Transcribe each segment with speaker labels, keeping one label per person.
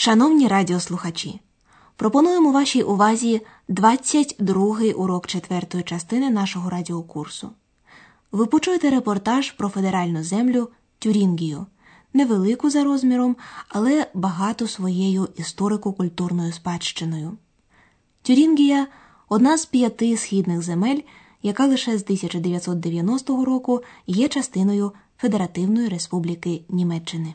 Speaker 1: Шановні радіослухачі, пропонуємо вашій увазі 22-й урок четвертої частини нашого радіокурсу. Ви почуєте репортаж про федеральну землю Тюрінгію, невелику за розміром, але багато своєю історико-культурною спадщиною. Тюрінгія одна з п'яти східних земель, яка лише з 1990 року є частиною Федеративної Республіки Німеччини.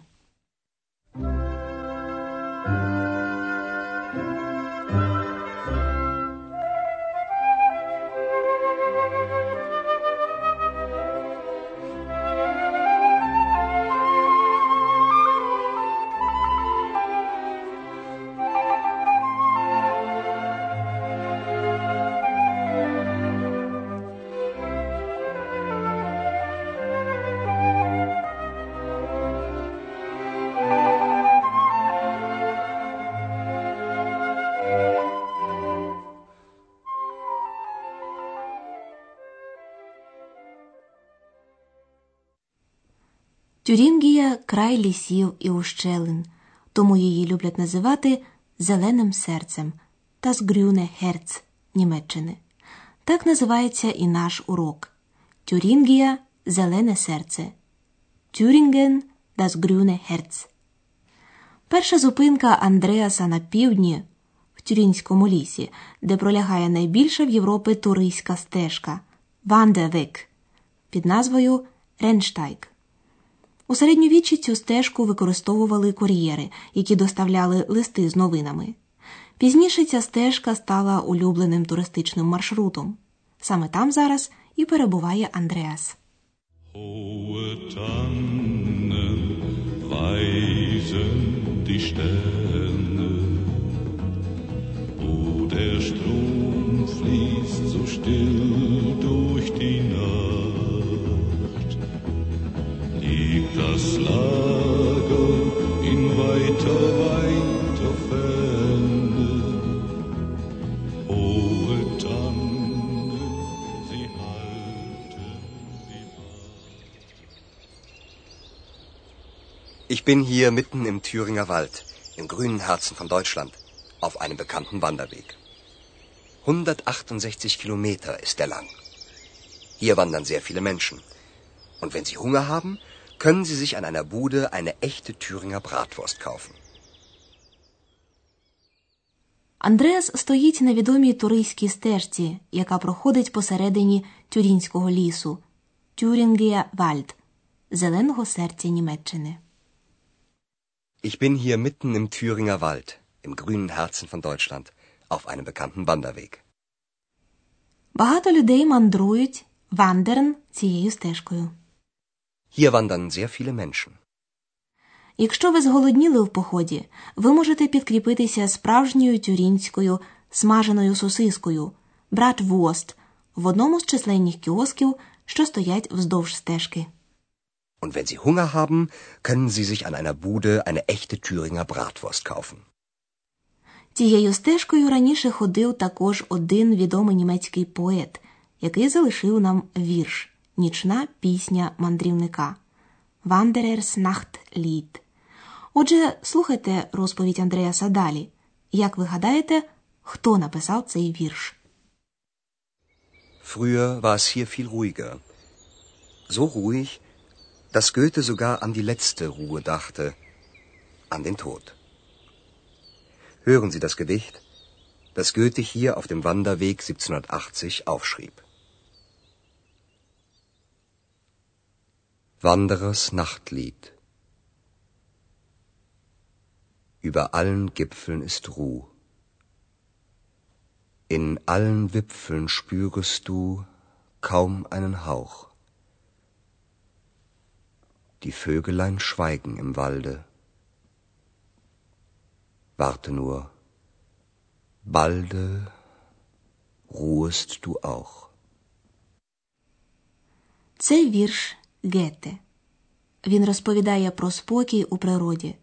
Speaker 1: Тюрінгія край лісів і ущелин, тому її люблять називати зеленим серцем та згрюне герц Німеччини. Так називається і наш урок. Тюрінгія зелене серце. Тюрінген das grüne Herz. Перша зупинка Андреаса на півдні в Тюрінському лісі, де пролягає найбільша в Європі туристська стежка Вандервик під назвою Ренштайк. У середньовіччі цю стежку використовували кур'єри, які доставляли листи з новинами. Пізніше ця стежка стала улюбленим туристичним маршрутом. Саме там зараз і перебуває Андреас.
Speaker 2: Der Strom fließt so still
Speaker 3: Ich bin hier mitten im Thüringer Wald, im grünen Herzen von Deutschland, auf einem bekannten Wanderweg. 168 Kilometer ist er lang. Hier wandern sehr viele Menschen. Und wenn Sie Hunger haben, können Sie sich an einer Bude eine echte Thüringer Bratwurst kaufen.
Speaker 1: Андреас стоїть на відомій туристській стежці, яка проходить посередині Тюрінського лісу Тюрінгія Вальд, зеленого серця Німеччини.
Speaker 3: Ich bin hier mitten im Thüringer Wald, im grünen Herzen von Deutschland, auf einem bekannten Wanderweg.
Speaker 1: Багато людей мандрують вандерн цією стежкою.
Speaker 3: Hier wandern sehr viele Menschen.
Speaker 1: Якщо ви зголодніли в поході, ви можете підкріпитися справжньою тюрінською смаженою сосискою братвост в одному з численних кіосків, що стоять вздовж стежки.
Speaker 3: Und wenn Sie Hunger haben, können Sie sich an einer Bude eine echte Thüringer Bratwurst kaufen.
Speaker 1: Цією стежкою раніше ходив також один відомий німецький поет, який залишив нам вірш Нічна пісня мандрівника Wanderers Nachtlied. Отже, слухайте розповідь Андреаса далі. Як ви гадаєте, хто написав цей вірш?
Speaker 3: Früher war es hier viel ruhiger. So ruhig, dass Goethe sogar an die letzte Ruhe dachte, an den Tod. Hören Sie das Gedicht, das Goethe hier auf dem Wanderweg 1780 aufschrieb. Wanderers Nachtlied Über allen Gipfeln ist Ruh. In allen Wipfeln spürest du kaum einen Hauch. Die Vögelein schweigen im Walde. Warte nur, balde ruhest du auch.
Speaker 1: Це вірш Гете. Він розповідає про спокій у природі.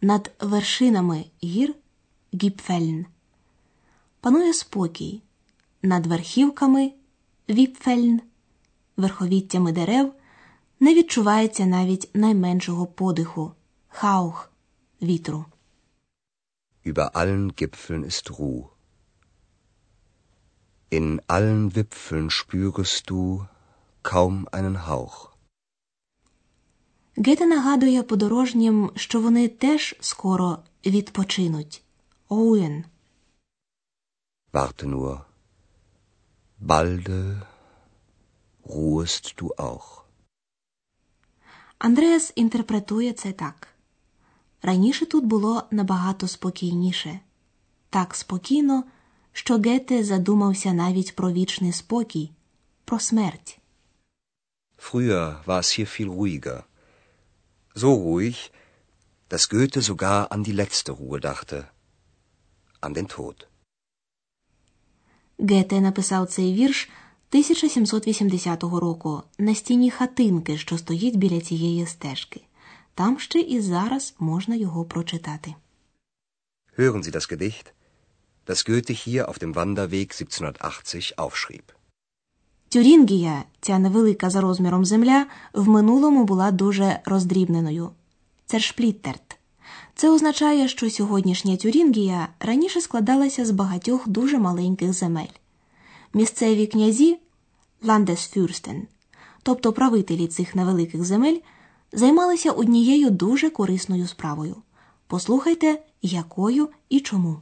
Speaker 1: Над вершинами гір Гіпфельн. Панує спокій. Над верхівками Віпфельн, верховіттями дерев не відчувається навіть найменшого подиху хаух вітру.
Speaker 3: Über allen Gipfeln ist Ruh. In allen Wipfeln spürest du kaum einen Hauch.
Speaker 1: Гете нагадує подорожнім, що вони теж скоро відпочинуть. Оуен.
Speaker 3: Warte nur. Balde ruhest du auch.
Speaker 1: Андреас інтерпретує це так. Раніше тут було набагато спокійніше. Так спокійно, що Гете задумався навіть про вічний спокій, про смерть.
Speaker 3: Früher war es hier viel ruhiger. So ruhig, dass Goethe sogar an die letzte Ruhe dachte. An den Tod.
Speaker 1: Гете написав цей вірш 1780 року на стіні хатинки, що стоїть біля цієї стежки. Там ще і зараз можна його прочитати.
Speaker 3: Hören Sie das Gedicht, das Goethe hier auf dem Wanderweg 1780 aufschrieb.
Speaker 1: Тюрінгія, ця невелика за розміром земля, в минулому була дуже роздрібненою. Цершпліттерт. Це означає, що сьогоднішня Тюрінгія раніше складалася з багатьох дуже маленьких земель. Місцеві князі ландесфюрстен, тобто правителі цих невеликих земель, займалися однією дуже корисною справою. Послухайте, якою і чому.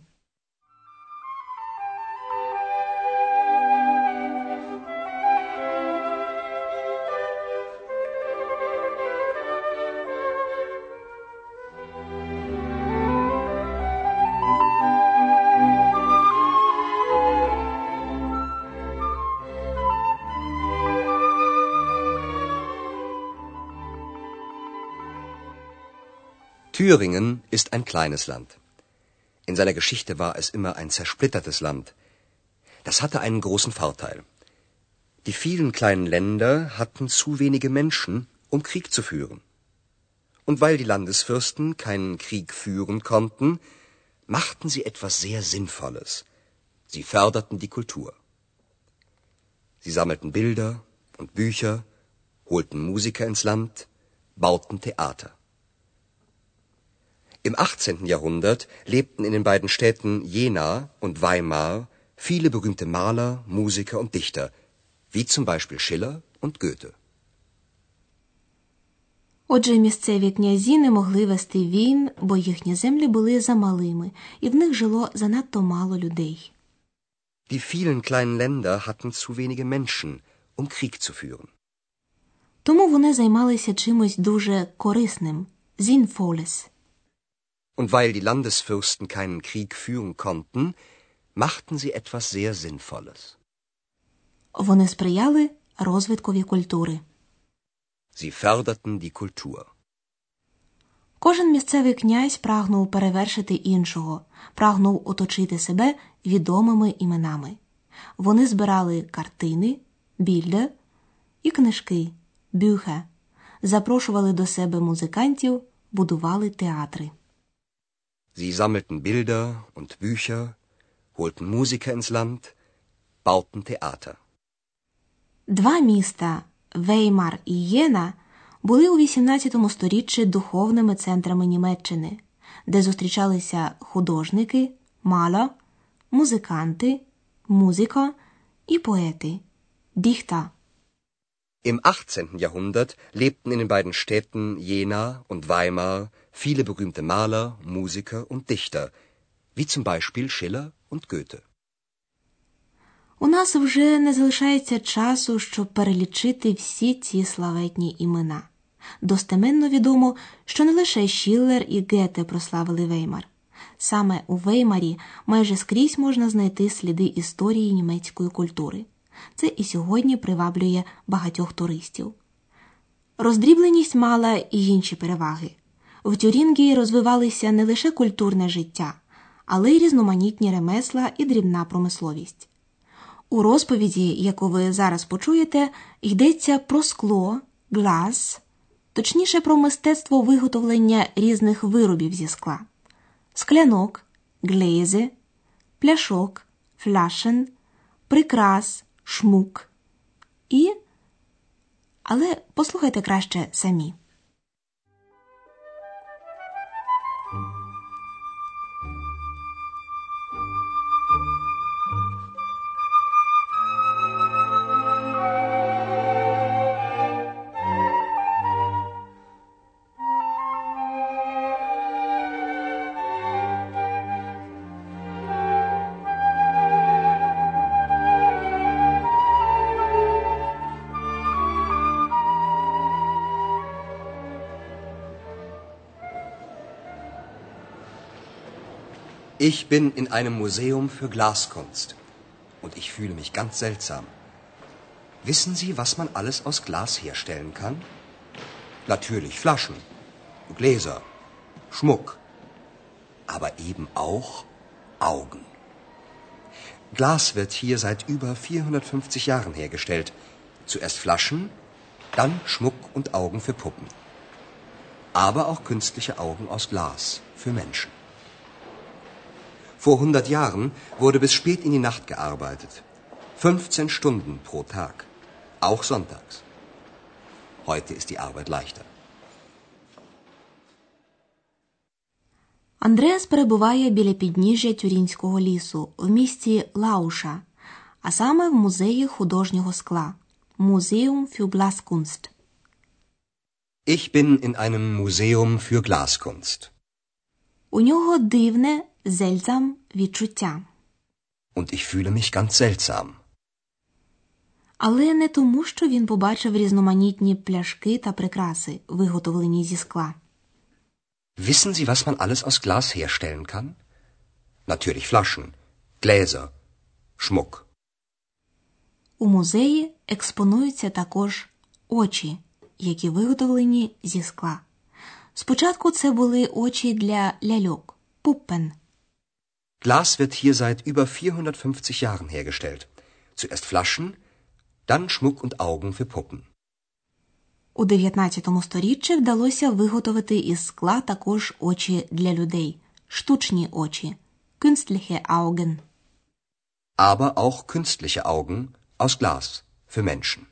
Speaker 3: Thüringen ist ein kleines Land. In seiner Geschichte war es immer ein zersplittertes Land. Das hatte einen großen Vorteil. Die vielen kleinen Länder hatten zu wenige Menschen, um Krieg zu führen. Und weil die Landesfürsten keinen Krieg führen konnten, machten sie etwas sehr Sinnvolles. Sie förderten die Kultur. Sie sammelten Bilder und Bücher, holten Musiker ins Land, bauten Theater. Im 18. Jahrhundert lebten in den beiden Städten Jena und Weimar viele berühmte Maler, Musiker und Dichter, wie zum Beispiel Schiller und Goethe.
Speaker 1: Отже, місцеві князі не могли вести війн, бо їхні землі були замалими, і в них жило занадто мало людей.
Speaker 3: Die vielen kleinen Länder hatten zu wenige Menschen, um Krieg zu führen.
Speaker 1: Тому вони займалися чимось дуже корисним зінфолес.
Speaker 3: Und weil die Landesfürsten keinen Krieg führen konnten, machten sie etwas sehr Sinnvolles.
Speaker 1: Вони сприяли розвиткові культури.
Speaker 3: Sie förderten die Kultur.
Speaker 1: Кожен місцевий князь прагнув перевершити іншого, прагнув оточити себе відомими іменами. Вони збирали картини, більде і книжки, бюхе, запрошували до себе музикантів, будували театри.
Speaker 3: Sie sammelten Bilder und Bücher, holten Musiker ins Land, bauten Theater.
Speaker 1: Два міста Веймар і Єна були у XVIII сторіччі духовними центрами Німеччини, де зустрічалися художники, мала, музиканти, музика і поети діхта.
Speaker 3: Im 18. Jahrhundert lebten in den beiden Städten Jena und Weimar viele berühmte Maler, Musiker und Dichter, wie zum Beispiel Schiller und Goethe.
Speaker 1: У нас вже не залишається часу, щоб перелічити всі ці славетні імена. Достеменно відомо, що не лише Шіллер і Гете прославили Веймар. Саме у Веймарі майже скрізь можна знайти сліди історії німецької культури. Це і сьогодні приваблює багатьох туристів. Роздрібленість мала і інші переваги. В Тюрінгії розвивалися не лише культурне життя, але й різноманітні ремесла і дрібна промисловість. У розповіді, яку ви зараз почуєте, йдеться про скло, глаз, точніше про мистецтво виготовлення різних виробів зі скла, склянок, глейзи, пляшок, фляшен, прикрас, шмук і. Але послухайте краще самі.
Speaker 3: Ich bin in einem Museum für Glaskunst und ich fühle mich ganz seltsam. Wissen Sie, was man alles aus Glas herstellen kann? Natürlich Flaschen, Gläser, Schmuck, aber eben auch Augen. Glas wird hier seit über 450 Jahren hergestellt. Zuerst Flaschen, dann Schmuck und Augen für Puppen. Aber auch künstliche Augen aus Glas für Menschen. Vor 100 Jahren wurde bis spät in die Nacht gearbeitet. 15 Stunden pro Tag. Auch sonntags. Heute ist die Arbeit leichter.
Speaker 1: Андреас перебуває біля підніжжя Тюрінського лісу в місті Лауша, а саме в музеї художнього скла Museum für Glaskunst.
Speaker 3: Ich bin in einem Museum für Glaskunst.
Speaker 1: У нього дивне зельзам відчуття.
Speaker 3: Und ich fühle mich ganz seltsam.
Speaker 1: Але не тому, що він побачив різноманітні пляшки та прикраси, виготовлені зі скла.
Speaker 3: Wissen Sie, was man alles aus Glas herstellen kann? Natürlich Flaschen, Gläser, Schmuck.
Speaker 1: У музеї експонуються також очі, які виготовлені зі скла. Спочатку це були очі для ляльок, пуппен.
Speaker 3: Glas wird hier seit über 450 Jahren hergestellt. Zuerst Flaschen, dann Schmuck und Augen für Puppen.
Speaker 1: У 19 сторіччі вдалося виготовити із скла також очі для людей, штучні очі, künstliche Augen.
Speaker 3: Aber auch künstliche Augen aus Glas für Menschen.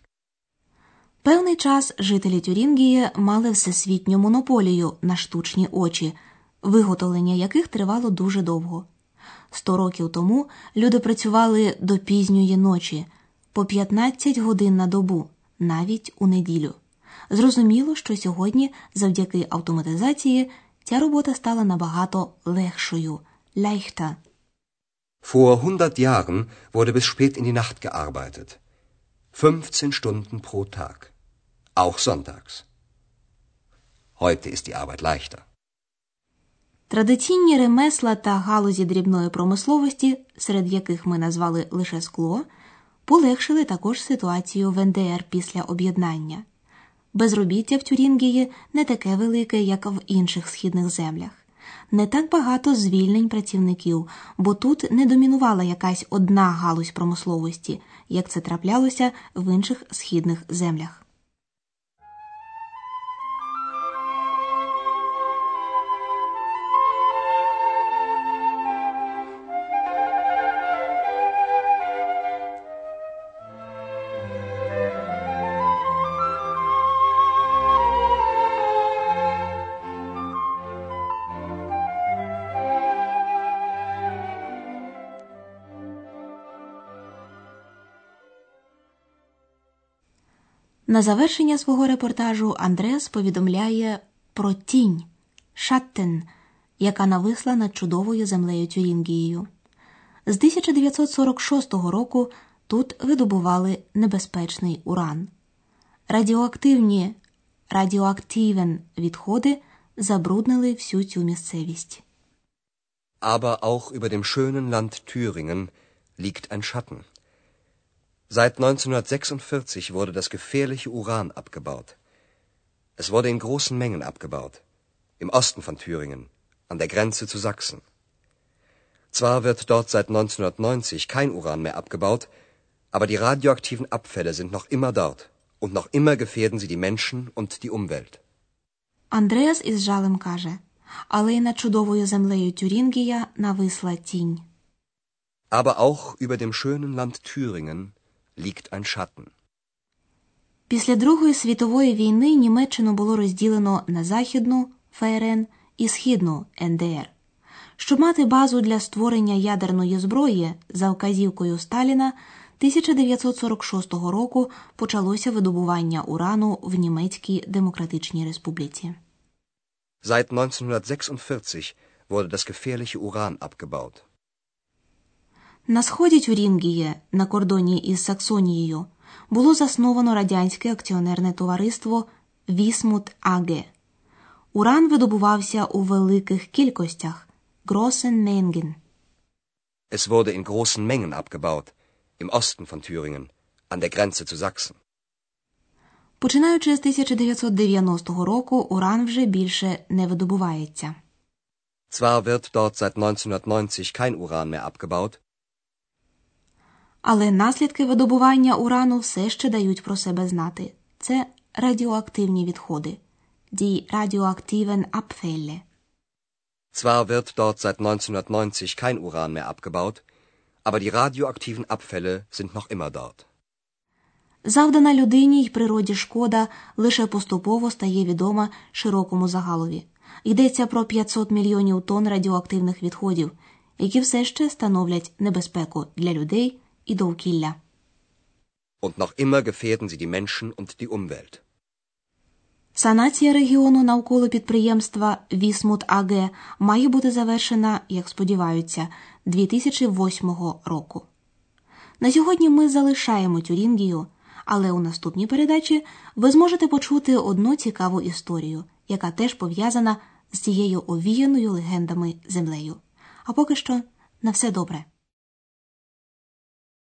Speaker 1: Певний час жителі Тюрінгії мали всесвітню монополію на штучні очі, виготовлення яких тривало дуже довго. Сто років тому люди працювали до пізньої ночі, по 15 годин на добу, навіть у неділю. Зрозуміло, що сьогодні, завдяки автоматизації, ця робота стала набагато легшою, leichter.
Speaker 3: Vor 100 Jahren wurde bis spät in die Nacht gearbeitet. 15 Stunden pro Tag. Auch sonntags. Heute ist die Arbeit leichter.
Speaker 1: Традиційні ремесла та галузі дрібної промисловості, серед яких ми назвали лише скло, полегшили також ситуацію в НДР після об'єднання. Безробіття в Тюрінгії не таке велике, як в інших східних землях. Не так багато звільнень працівників, бо тут не домінувала якась одна галузь промисловості, як це траплялося в інших східних землях. На завершення свого репортажу Андреас повідомляє про тінь Шаттен, яка нависла над чудовою землею Тюрінгією. З 1946 року тут видобували небезпечний уран. Радіоактивні радіоактивен відходи забруднили всю цю місцевість.
Speaker 3: Aber auch über dem schönen Land Thüringen liegt ein Schatten. Seit 1946 wurde das gefährliche Uran abgebaut. Es wurde in großen Mengen abgebaut. Im Osten von Thüringen, an der Grenze zu Sachsen. Zwar wird dort seit 1990 kein Uran mehr abgebaut, aber die radioaktiven Abfälle sind noch immer dort. Und noch immer gefährden sie die Menschen und die Umwelt.
Speaker 1: Андреас із жалем каже, але й над чудовою землею Тюрінгія нависла тінь.
Speaker 3: Aber auch über dem schönen Land Thüringen liegt ein Schatten.
Speaker 1: Після Другої світової війни Німеччину було розділено на Західну ФРН і Східну НДР. Щоб мати базу для створення ядерної зброї за вказівкою Сталіна, 1946 року почалося видобування урану в Німецькій Демократичній Республіці.
Speaker 3: Seit 1946 wurde das gefährliche Uran abgebaut.
Speaker 1: На сході Тюрінгії, на кордоні із Саксонією, було засновано радянське акціонерне товариство Вісмут АГ. Уран видобувався у великих кількостях, großen Mengen.
Speaker 3: Es wurde in großen Mengen abgebaut, im Osten von Thüringen, an der Grenze zu Sachsen.
Speaker 1: Починаючи з 1990 року, уран вже більше не видобувається.
Speaker 3: Zwar wird dort seit 1990 kein Uran mehr abgebaut,
Speaker 1: Але наслідки видобування урану все ще дають про себе знати. Це радіоактивні відходи. Die radioaktiven Abfälle.
Speaker 3: zwar wird dort seit 1990 kein Uran mehr abgebaut, aber die radioaktiven Abfälle sind noch immer dort.
Speaker 1: Завдана людині й природі шкода лише поступово стає відома широкому загалові. Йдеться про 500 мільйонів тонн радіоактивних відходів, які все ще становлять небезпеку для людей і довкілля.
Speaker 3: Und noch immer gefährden sie die Menschen und die Umwelt.
Speaker 1: Санація регіону навколо підприємства Вісмут АГ має бути завершена, як сподіваються, 2008 року. На сьогодні ми залишаємо Тюрінгію, але у наступній передачі ви зможете почути одну цікаву історію, яка теж пов'язана з цією овіяною легендами землею. А поки що на все добре.